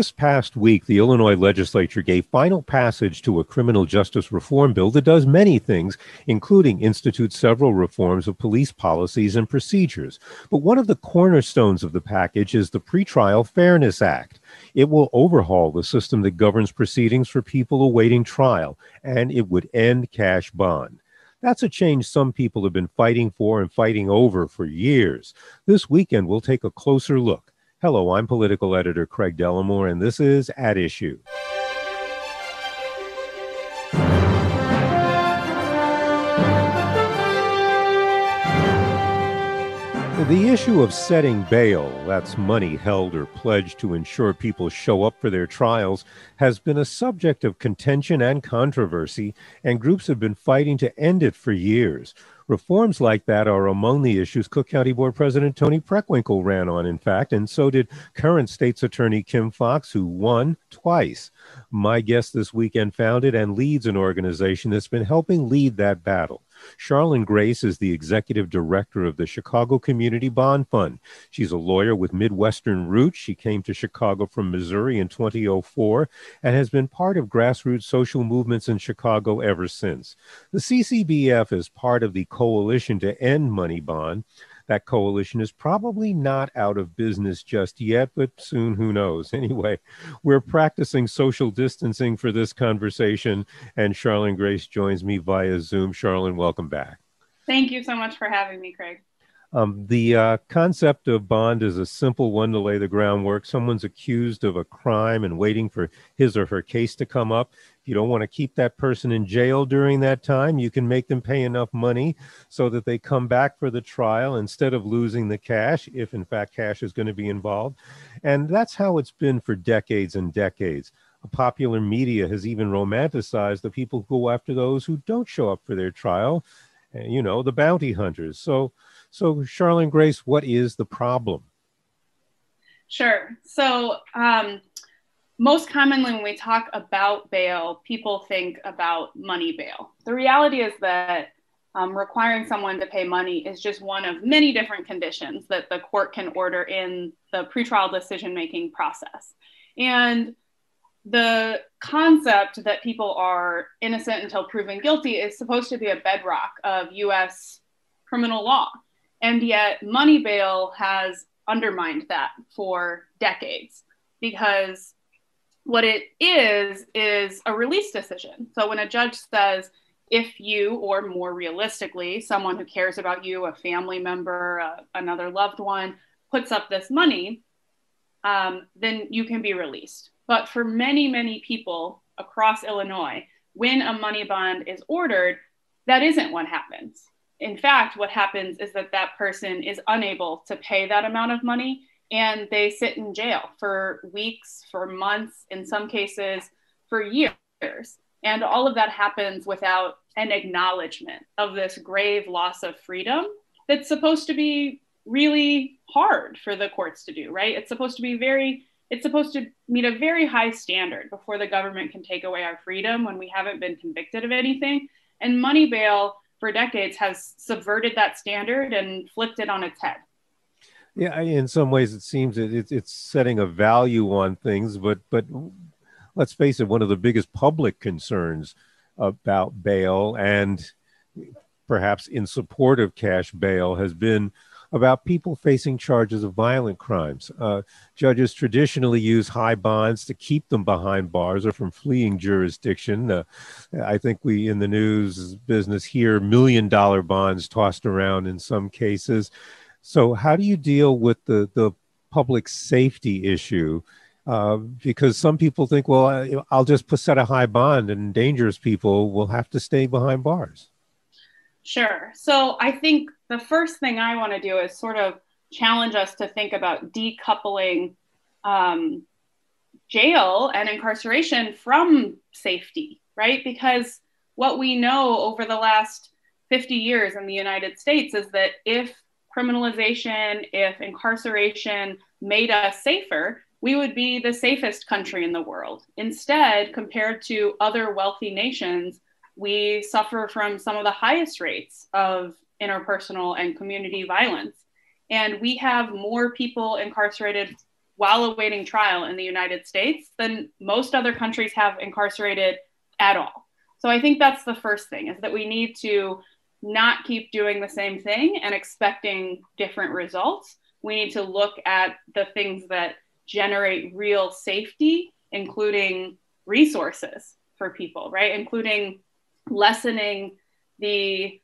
This past week, the Illinois legislature gave final passage to a criminal justice reform bill that does many things, including institute several reforms of police policies and procedures. But one of the cornerstones of the package is the Pretrial Fairness Act. It will overhaul the system that governs proceedings for people awaiting trial, and it would end cash bond. That's a change some people have been fighting for and fighting over for years. This weekend, we'll take a closer look. Hello, I'm political editor Craig Dellimore, and this is At Issue. The issue of setting bail, that's money held or pledged to ensure people show up for their trials, has been a subject of contention and controversy, and groups have been fighting to end it for years. Reforms like that are among the issues Cook County Board President Toni Preckwinkle ran on, in fact, and so did current State's Attorney Kim Foxx, who won twice. My guest this weekend founded and leads an organization that's been helping lead that battle. Sharlyn Grace is the executive director of the Chicago Community Bond Fund. She's a lawyer with Midwestern roots. She came to Chicago from Missouri in 2004 and has been part of grassroots social movements in Chicago ever since. The CCBF is part of the Coalition to End Money Bond, that coalition is probably not out of business just yet, but soon, who knows? Anyway, we're practicing social distancing for this conversation, and Charlene Grace joins me via Zoom. Charlene, welcome back. Thank you so much for having me, Craig. Um, the uh, concept of bond is a simple one to lay the groundwork. Someone's accused of a crime and waiting for his or her case to come up. You don't want to keep that person in jail during that time, you can make them pay enough money so that they come back for the trial instead of losing the cash, if in fact cash is going to be involved. And that's how it's been for decades and decades. Popular media has even romanticized the people who go after those who don't show up for their trial, eh, you know, the bounty hunters. So, so, Sharlyn Grace, what is the problem? Sure. So, um, most commonly when we talk about bail, people think about money bail. The reality is that um, requiring someone to pay money is just one of many different conditions that the court can order in the pretrial decision making process. And the concept that people are innocent until proven guilty is supposed to be a bedrock of US criminal law. And yet, money bail has undermined that for decades because what it is is a release decision. So when a judge says, if you, or more realistically, someone who cares about you, a family member, uh, another loved one, puts up this money, um, then you can be released. But for many, many people across Illinois, when a money bond is ordered, that isn't what happens in fact, what happens is that that person is unable to pay that amount of money and they sit in jail for weeks, for months, in some cases, for years. And all of that happens without an acknowledgement of this grave loss of freedom that's supposed to be really hard for the courts to do, right? It's supposed to be very, it's supposed to meet a very high standard before the government can take away our freedom when we haven't been convicted of anything. And money bail for decades has subverted that standard and flipped it on its head. Yeah, in some ways, it seems it's, it's setting a value on things, but but let's face it, one of the biggest public concerns about bail and perhaps in support of cash bail has been about people facing charges of violent crimes. Uh, judges traditionally use high bonds to keep them behind bars or from fleeing jurisdiction. Uh, I think we in the news business hear million dollar bonds tossed around in some cases. So, how do you deal with the, the public safety issue? Uh, because some people think, well, I'll just put set a high bond, and dangerous people will have to stay behind bars. Sure. So I think the first thing I want to do is sort of challenge us to think about decoupling um, jail and incarceration from safety, right? Because what we know over the last 50 years in the United States is that if criminalization, if incarceration made us safer, we would be the safest country in the world. Instead, compared to other wealthy nations, we suffer from some of the highest rates of interpersonal and community violence. And we have more people incarcerated while awaiting trial in the United States than most other countries have incarcerated at all. So I think that's the first thing is that we need to not keep doing the same thing and expecting different results. We need to look at the things that generate real safety, including resources for people, right? Including lessening the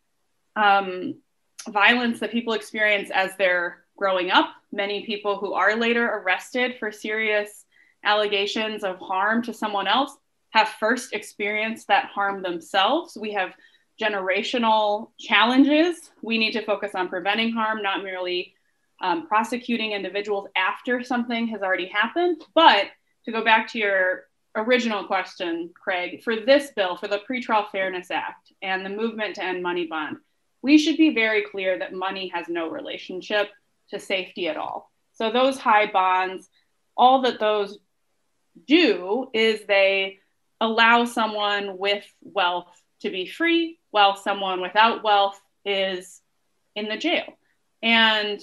um, violence that people experience as they're growing up. Many people who are later arrested for serious allegations of harm to someone else have first experienced that harm themselves. We have generational challenges. We need to focus on preventing harm, not merely um, prosecuting individuals after something has already happened. But to go back to your original question, Craig, for this bill, for the Pretrial Fairness Act and the movement to end money bond, we should be very clear that money has no relationship to safety at all. So those high bonds, all that those do is they allow someone with wealth to be free while someone without wealth is in the jail. And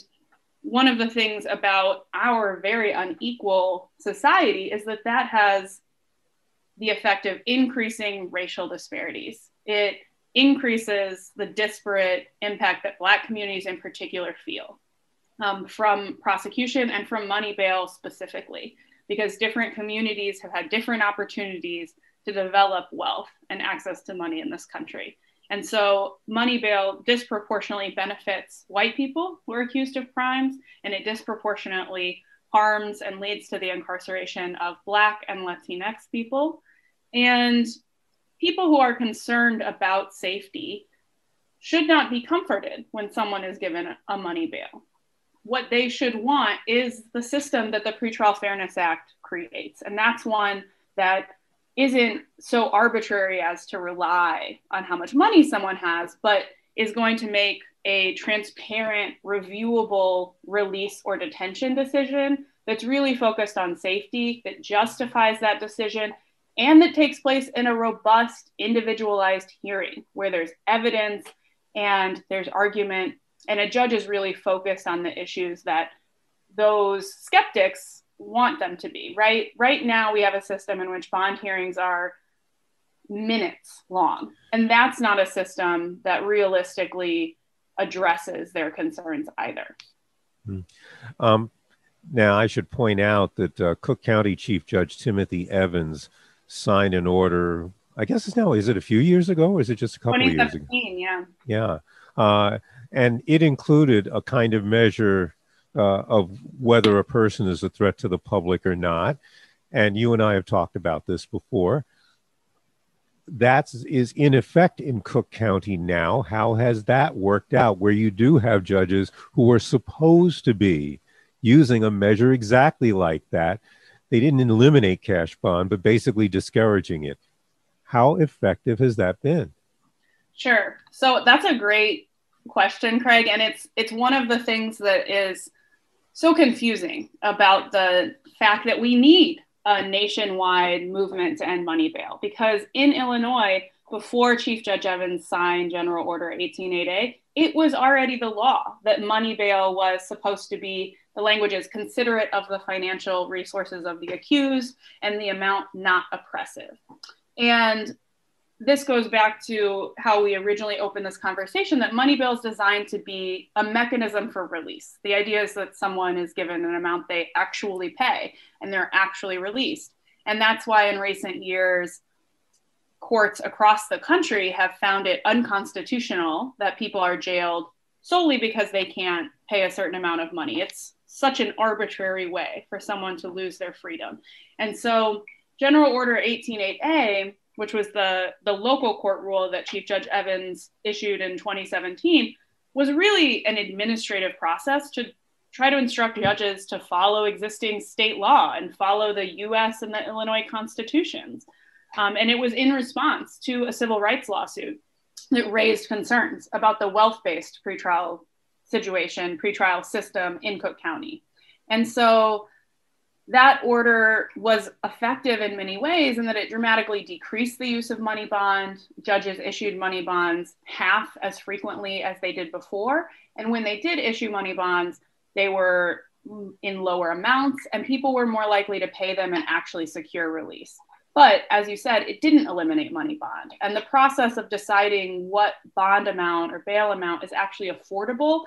one of the things about our very unequal society is that that has the effect of increasing racial disparities. It increases the disparate impact that Black communities in particular feel um, from prosecution and from money bail specifically, because different communities have had different opportunities to develop wealth and access to money in this country. And so money bail disproportionately benefits white people who are accused of crimes, and it disproportionately harms and leads to the incarceration of Black and Latinx people. And people who are concerned about safety should not be comforted when someone is given a money bail. What they should want is the system that the Pretrial Fairness Act creates. And that's one that isn't so arbitrary as to rely on how much money someone has, but is going to make a transparent, reviewable release or detention decision that's really focused on safety, that justifies that decision, and that takes place in a robust, individualized hearing where there's evidence and there's argument, and a judge is really focused on the issues that those skeptics want them to be. Right, right now we have a system in which bond hearings are minutes long, and that's not a system that realistically addresses their concerns either. Hmm. Um, now, I should point out that uh, Cook County Chief Judge Timothy Evans signed an order. I guess it's now. Is it a few years ago, or is it just a couple of years ago? Yeah. Yeah, uh, and it included a kind of measure uh, of whether a person is a threat to the public or not. And you and I have talked about this before. That is in effect in Cook County now. How has that worked out where you do have judges who are supposed to be using a measure exactly like that? They didn't eliminate cash bond, but basically discouraging it. How effective has that been? Sure. So that's a great question, Craig, and it's it's one of the things that is so confusing about the fact that we need a nationwide movement to end money bail because in Illinois, before Chief Judge Evans signed General Order 188A, it was already the law that money bail was supposed to be the language is considerate of the financial resources of the accused and the amount not oppressive. And this goes back to how we originally opened this conversation that money bail is designed to be a mechanism for release. The idea is that someone is given an amount they actually pay and they're actually released. And that's why in recent years, courts across the country have found it unconstitutional that people are jailed solely because they can't pay a certain amount of money. It's such an arbitrary way for someone to lose their freedom. And so, General Order 188A which was the, the local court rule that Chief Judge Evans issued in 2017, was really an administrative process to try to instruct judges to follow existing state law and follow the US and the Illinois constitutions. Um, and it was in response to a civil rights lawsuit that raised concerns about the wealth based pretrial situation, pretrial system in Cook County. And so that order was effective in many ways in that it dramatically decreased the use of money bond. Judges issued money bonds half as frequently as they did before. And when they did issue money bonds, they were in lower amounts and people were more likely to pay them and actually secure release. But as you said, it didn't eliminate money bond. And the process of deciding what bond amount or bail amount is actually affordable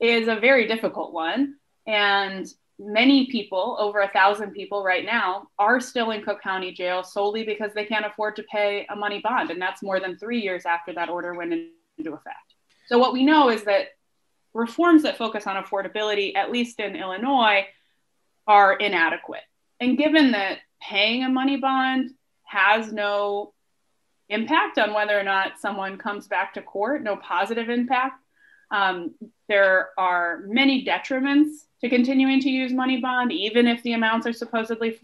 is a very difficult one. And many people, over a thousand people right now, are still in Cook County Jail solely because they can't afford to pay a money bond. And that's more than three years after that order went into effect. So, what we know is that reforms that focus on affordability, at least in Illinois, are inadequate. And given that paying a money bond has no impact on whether or not someone comes back to court, no positive impact, um, there are many detriments to continuing to use money bond, even if the amounts are supposedly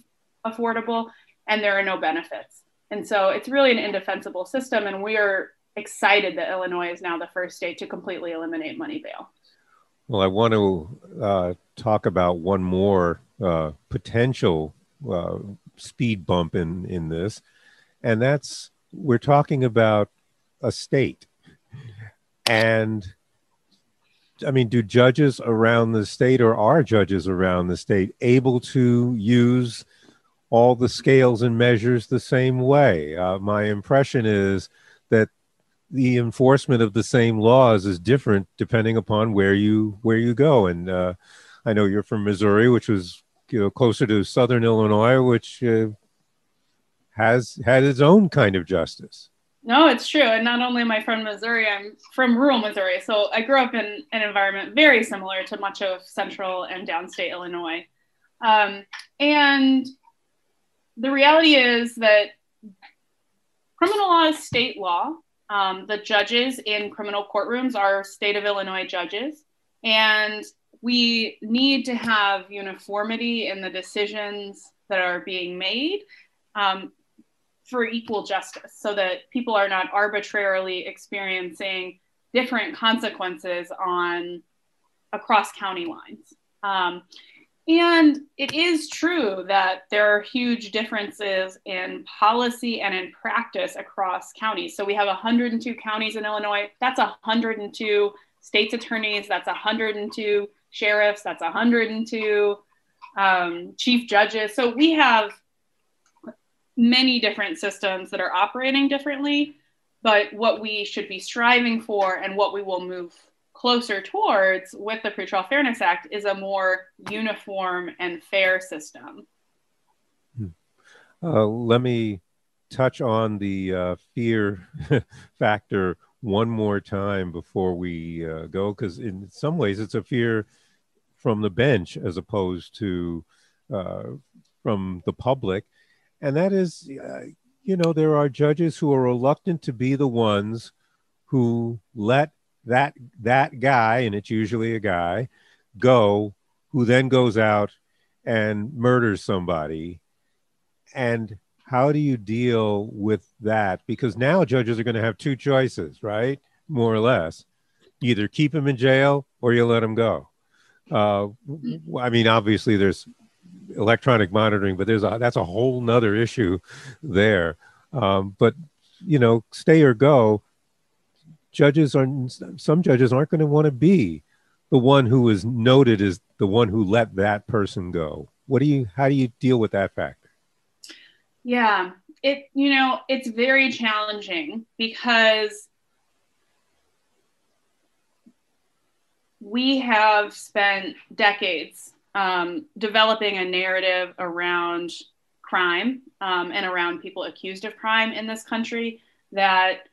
affordable, and there are no benefits. And so it's really an indefensible system, and we are excited that Illinois is now the first state to completely eliminate money bail. Well, I want to uh, talk about one more uh, potential uh, speed bump in, in this, and that's we're talking about a state. And I mean, do judges around the state or are judges around the state able to use all the scales and measures the same way? Uh, my impression is that the enforcement of the same laws is different depending upon where you where you go. And uh, I know you're from Missouri, which was you know closer to Southern Illinois, which uh, has had its own kind of justice. No, it's true. And not only am I from Missouri, I'm from rural Missouri. So I grew up in an environment very similar to much of central and downstate Illinois. Um, and the reality is that criminal law is state law. Um, the judges in criminal courtrooms are state of Illinois judges. And we need to have uniformity in the decisions that are being made. Um, for equal justice so that people are not arbitrarily experiencing different consequences on across county lines. Um, and it is true that there are huge differences in policy and in practice across counties. So we have 102 counties in Illinois. That's 102 states attorneys. That's 102 sheriffs. That's 102 um, chief judges. So we have many different systems that are operating differently, but what we should be striving for and what we will move closer towards with the Pretrial Fairness Act is a more uniform and fair system. Hmm. Uh, let me touch on the uh, fear factor one more time before we uh, go, because in some ways it's a fear from the bench as opposed to uh, from the public and that is, uh, you know, there are judges who are reluctant to be the ones who let that that guy, and it's usually a guy, go, who then goes out and murders somebody. And how do you deal with that? Because now judges are going to have two choices, right? More or less. Either keep him in jail or you let him go. Uh, I mean, obviously, there's electronic monitoring, but there's a that's a whole nother issue there. Um, but you know, stay or go. Judges are some judges aren't going to want to be the one who is noted as the one who let that person go. What do you? How do you deal with that factor? Yeah, it you know it's very challenging because we have spent decades um, developing a narrative around crime um, and around people accused of crime in this country that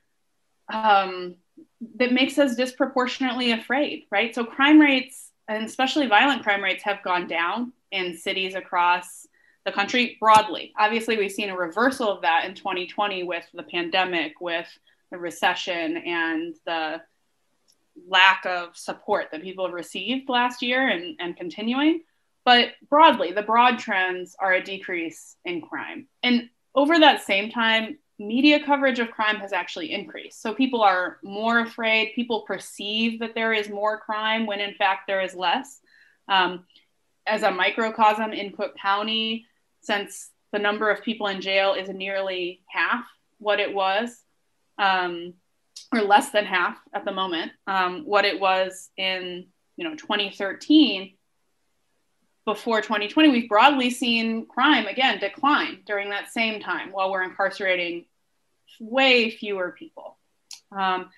um, that makes us disproportionately afraid, right? So crime rates and especially violent crime rates have gone down in cities across the country broadly. Obviously, we've seen a reversal of that in 2020 with the pandemic, with the recession, and the lack of support that people received last year and, and continuing. But broadly, the broad trends are a decrease in crime. And over that same time, media coverage of crime has actually increased. So people are more afraid. People perceive that there is more crime when in fact there is less. Um, as a microcosm in Cook County, since the number of people in jail is nearly half what it was, um, or less than half at the moment, um, what it was in you know 2013. Before 2020, we've broadly seen crime again decline during that same time while we're incarcerating way fewer people. Um,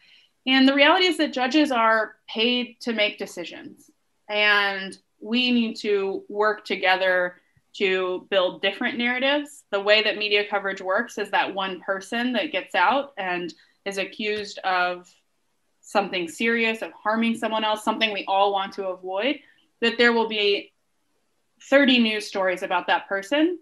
and the reality is that judges are paid to make decisions, and we need to work together to build different narratives. The way that media coverage works is that one person that gets out and is accused of something serious, of harming someone else, something we all want to avoid, that there will be 30 news stories about that person.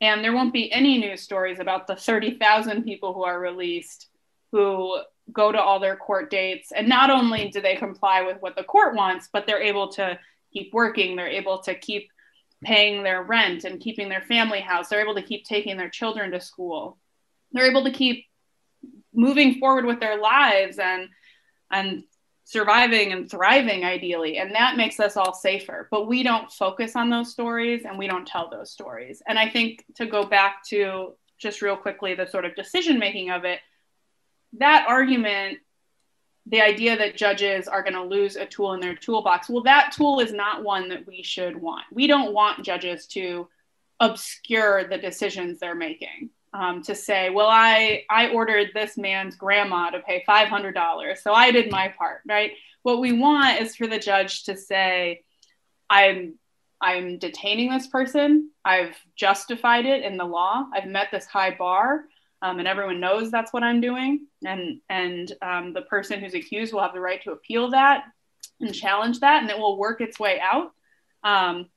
And there won't be any news stories about the 30,000 people who are released who go to all their court dates. And not only do they comply with what the court wants, but they're able to keep working, they're able to keep paying their rent and keeping their family house. They're able to keep taking their children to school. They're able to keep moving forward with their lives and and surviving and thriving ideally and that makes us all safer. But we don't focus on those stories and we don't tell those stories. And i think to go back to just real quickly the sort of decision making of it that argument the idea that judges are going to lose a tool in their toolbox well that tool is not one that we should want. We don't want judges to obscure the decisions they're making um, to say well i i ordered this man's grandma to pay $500 so i did my part right what we want is for the judge to say i'm i'm detaining this person i've justified it in the law i've met this high bar um, and everyone knows that's what I'm doing. And and um, the person who's accused will have the right to appeal that and challenge that, and it will work its way out. Um,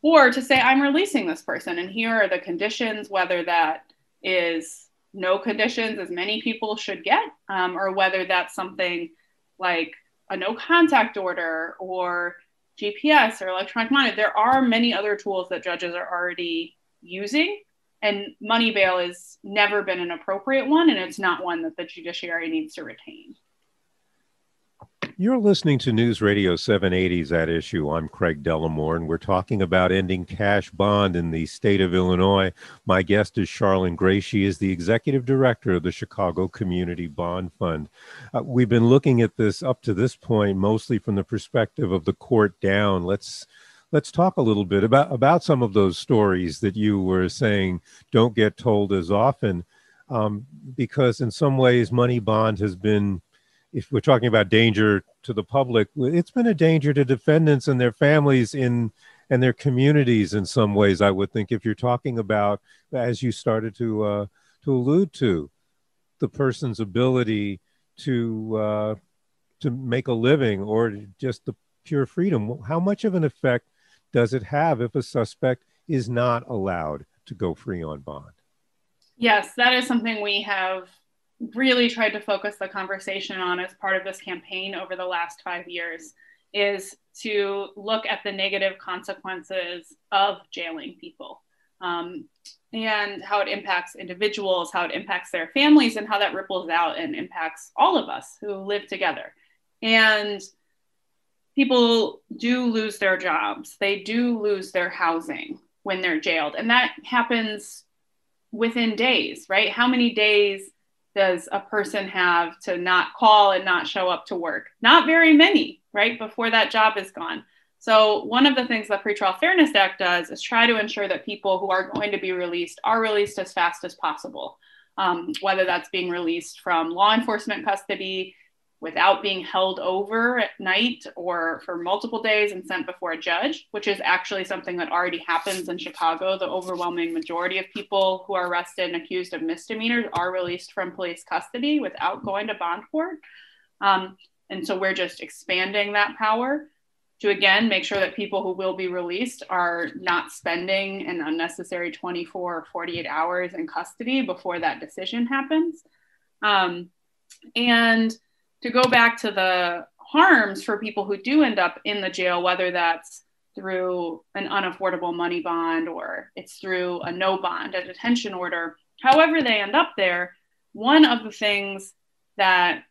or to say I'm releasing this person, and here are the conditions, whether that is no conditions, as many people should get, um, or whether that's something like a no contact order or GPS or electronic monitoring. There are many other tools that judges are already using and money bail has never been an appropriate one and it's not one that the judiciary needs to retain you're listening to News Radio 780's At Issue. I'm Craig Dellimore, and we're talking about ending cash bond in the state of Illinois. My guest is Charlene Gray. She is the executive director of the Chicago Community Bond Fund. Uh, we've been looking at this up to this point mostly from the perspective of the court down. Let's let's talk a little bit about about some of those stories that you were saying don't get told as often, um, because in some ways, money bond has been, if we're talking about danger to the public, it's been a danger to defendants and their families in and their communities in some ways. I would think if you're talking about, as you started to uh, to allude to, the person's ability to uh, to make a living or just the pure freedom. How much of an effect does it have if a suspect is not allowed to go free on bond? Yes, that is something we have really tried to focus the conversation on as part of this campaign over the last five years is to look at the negative consequences of jailing people um, and how it impacts individuals, how it impacts their families, and how that ripples out and impacts all of us who live together. And people do lose their jobs, they do lose their housing when they're jailed. And that happens within days, right? How many days does a person have to not call and not show up to work? Not very many, right? Before that job is gone. So, one of the things the Pretrial Fairness Act does is try to ensure that people who are going to be released are released as fast as possible, um, whether that's being released from law enforcement custody without being held over at night or for multiple days and sent before a judge, which is actually something that already happens in Chicago. The overwhelming majority of people who are arrested and accused of misdemeanors are released from police custody without going to bond court. Um, and so we're just expanding that power to again make sure that people who will be released are not spending an unnecessary 24 or 48 hours in custody before that decision happens. Um, and to go back to the harms for people who do end up in the jail, whether that's through an unaffordable money bond or it's through a no bond, a detention order, however they end up there, one of the things that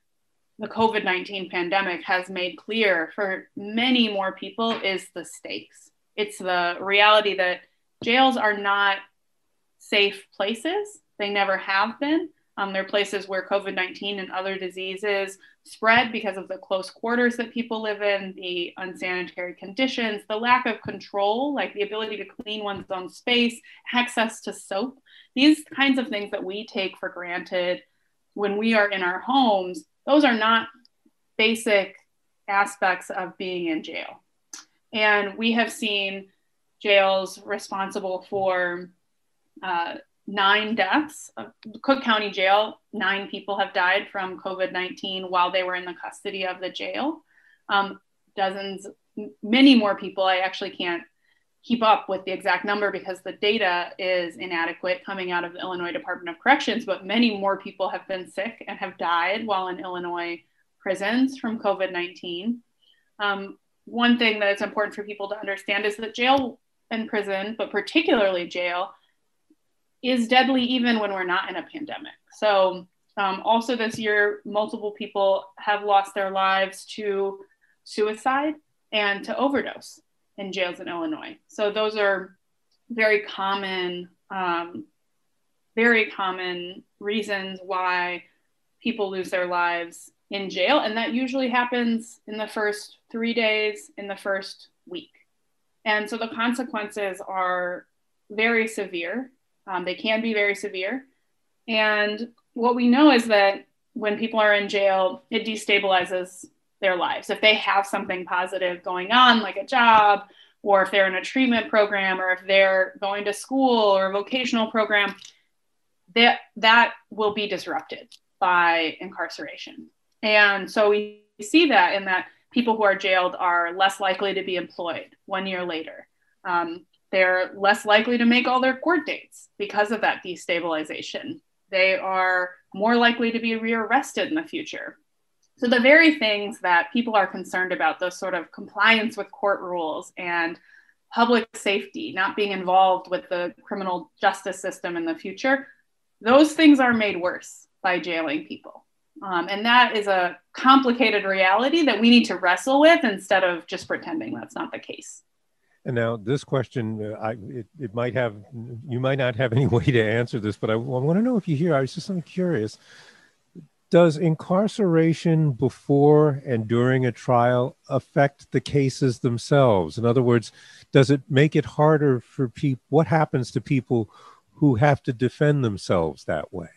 the COVID 19 pandemic has made clear for many more people is the stakes. It's the reality that jails are not safe places, they never have been. Um, they're places where COVID 19 and other diseases spread because of the close quarters that people live in, the unsanitary conditions, the lack of control, like the ability to clean one's own space, access to soap. These kinds of things that we take for granted when we are in our homes, those are not basic aspects of being in jail. And we have seen jails responsible for uh, nine deaths. Cook County Jail, nine people have died from COVID 19 while they were in the custody of the jail. Um, dozens, many more people. I actually can't keep up with the exact number because the data is inadequate coming out of the Illinois Department of Corrections, but many more people have been sick and have died while in Illinois prisons from COVID 19. Um, one thing that is important for people to understand is that jail and prison, but particularly jail, is deadly even when we're not in a pandemic. So, um, also this year, multiple people have lost their lives to suicide and to overdose in jails in Illinois. So, those are very common, um, very common reasons why people lose their lives in jail. And that usually happens in the first three days, in the first week. And so the consequences are very severe. Um, they can be very severe. And what we know is that when people are in jail, it destabilizes their lives. If they have something positive going on, like a job, or if they're in a treatment program, or if they're going to school or a vocational program, that, that will be disrupted by incarceration. And so we see that in that people who are jailed are less likely to be employed one year later. Um, they're less likely to make all their court dates because of that destabilization. They are more likely to be rearrested in the future. So, the very things that people are concerned about, those sort of compliance with court rules and public safety, not being involved with the criminal justice system in the future, those things are made worse by jailing people. Um, and that is a complicated reality that we need to wrestle with instead of just pretending that's not the case. And now this question, uh, I, it, it might have, you might not have any way to answer this, but I, I want to know if you hear, I was just I'm curious. Does incarceration before and during a trial affect the cases themselves? In other words, does it make it harder for people? What happens to people who have to defend themselves that way?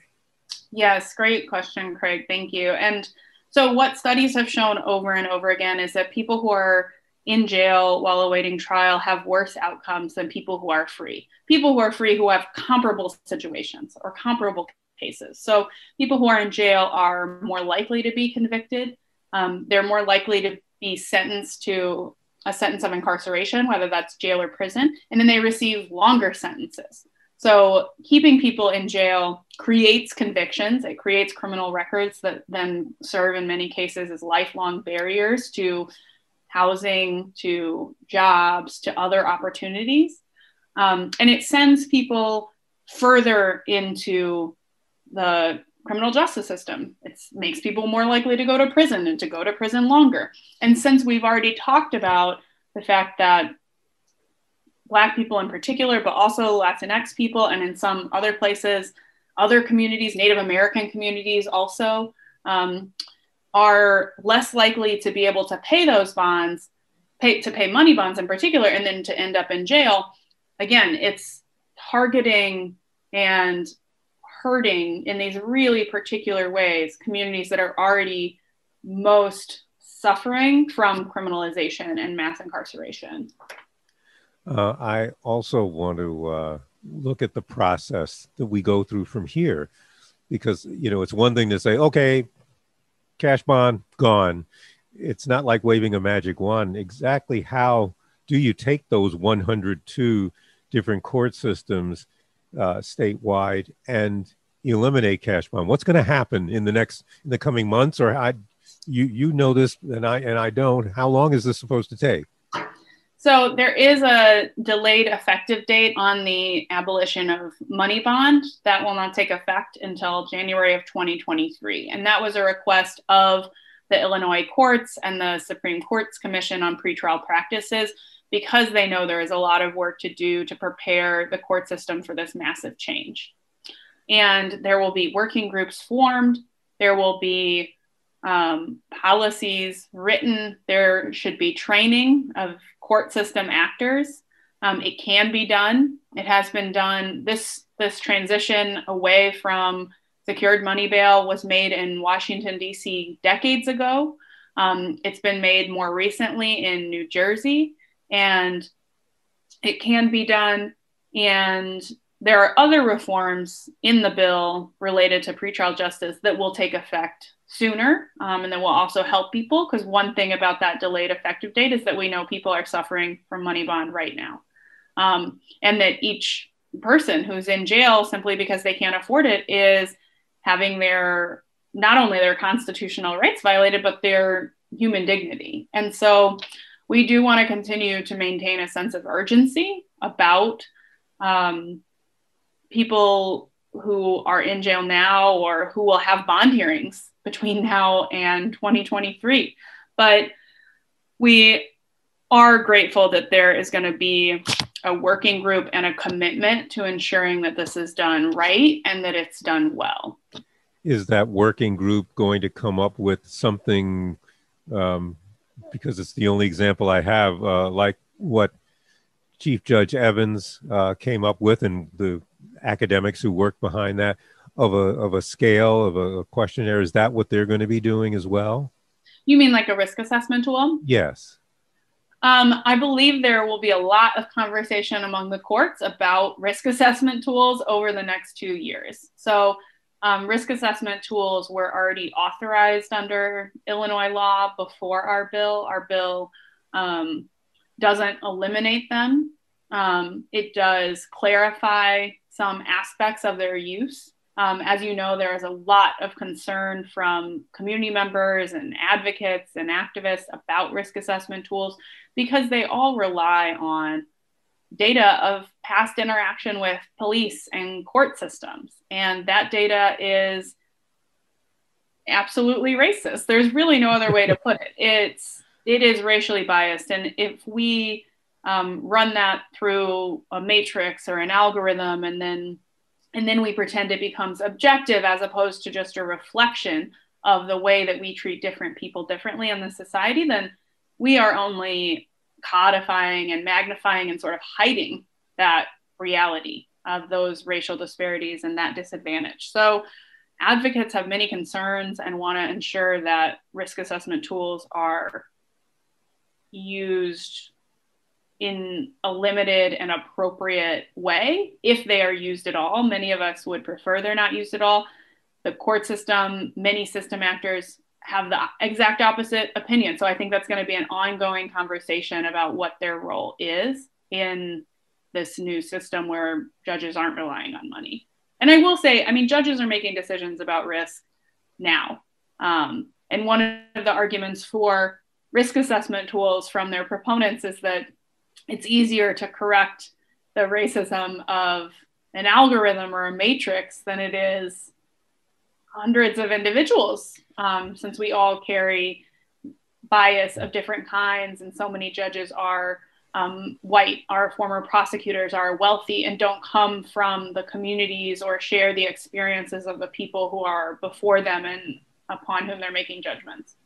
Yes, great question, Craig. Thank you. And so, what studies have shown over and over again is that people who are in jail while awaiting trial have worse outcomes than people who are free. People who are free who have comparable situations or comparable cases. So, people who are in jail are more likely to be convicted. Um, they're more likely to be sentenced to a sentence of incarceration, whether that's jail or prison, and then they receive longer sentences. So, keeping people in jail creates convictions, it creates criminal records that then serve in many cases as lifelong barriers to housing, to jobs, to other opportunities. Um, and it sends people further into the criminal justice system. It makes people more likely to go to prison and to go to prison longer. And since we've already talked about the fact that Black people in particular, but also Latinx people, and in some other places, other communities, Native American communities also, um, are less likely to be able to pay those bonds. pay to pay money bonds in particular, and then to end up in jail. Again, it's targeting and hurting in these really particular ways communities that are already most suffering from criminalization and mass incarceration. Uh, I also want to uh, look at the process that we go through from here, because you know it's one thing to say, okay, cash bond gone. It's not like waving a magic wand. Exactly how do you take those 102 different court systems uh, statewide and eliminate cash bond? What's going to happen in the next in the coming months, or I, you you know this and I and I don't. How long is this supposed to take? So there is a delayed effective date on the abolition of money bond that will not take effect until January of 2023. And that was a request of the Illinois courts and the Supreme Court's Commission on Pretrial Practices because they know there is a lot of work to do to prepare the court system for this massive change. And there will be working groups formed. There will be um, policies written. There should be training of court system actors. Um, it can be done. It has been done. This this transition away from secured money bail was made in Washington D.C. decades ago. Um, it's been made more recently in New Jersey, and it can be done. And there are other reforms in the bill related to pretrial justice that will take effect sooner um, and that will also help people because one thing about that delayed effective date is that we know people are suffering from money bond right now. Um, and that each person who's in jail simply because they can't afford it is having their not only their constitutional rights violated but their human dignity. And so we do want to continue to maintain a sense of urgency about um, people who are in jail now or who will have bond hearings between now and 2023. But we are grateful that there is going to be a working group and a commitment to ensuring that this is done right and that it's done well. Is that working group going to come up with something? Um, because it's the only example I have, uh, like what Chief Judge Evans uh, came up with, and the academics who work behind that of a of a scale of a questionnaire is that what they're going to be doing as well? You mean like a risk assessment tool? Yes. Um, i believe there will be a lot of conversation among the courts about risk assessment tools over the next two years. So um, risk assessment tools were already authorized under illinois law before our bill. Our bill um, doesn't eliminate them. Um, it does clarify some aspects of their use um, as you know, there is a lot of concern from community members and advocates and activists about risk assessment tools because they all rely on data of past interaction with police and court systems. And that data is absolutely racist. There's really no other way to put it. It's it is racially biased. And if we um, run that through a matrix or an algorithm and then and then we pretend it becomes objective as opposed to just a reflection of the way that we treat different people differently in the society, then we are only codifying and magnifying and sort of hiding that reality of those racial disparities and that disadvantage. So, advocates have many concerns and want to ensure that risk assessment tools are used in a limited and appropriate way if they are used at all. Many of us would prefer they're not used at all. The court system, many system actors have the exact opposite opinion. So I think that's going to be an ongoing conversation about what their role is in this new system where judges aren't relying on money. And I will say, I mean, judges are making decisions about risk now. Um, and one of the arguments for risk assessment tools from their proponents is that it's easier to correct the racism of an algorithm or a matrix than it is hundreds of individuals, um, since we all carry bias of different kinds, and so many judges are um, white, our former prosecutors are wealthy, and don't come from the communities or share the experiences of the people who are before them and upon whom they're making judgments.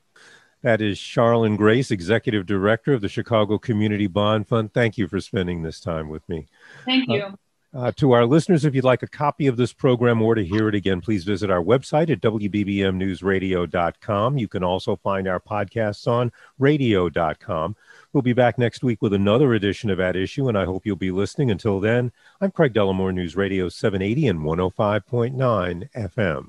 That is Charlene Grace, Executive Director of the Chicago Community Bond Fund. Thank you for spending this time with me. Thank you. Uh, uh, to our listeners, if you'd like a copy of this program or to hear it again, please visit our website at WBBMNewsRadio.com. You can also find our podcasts on radio.com. We'll be back next week with another edition of At Issue, and I hope you'll be listening. Until then, I'm Craig Dellimore, News Radio 780 and 105.9 FM.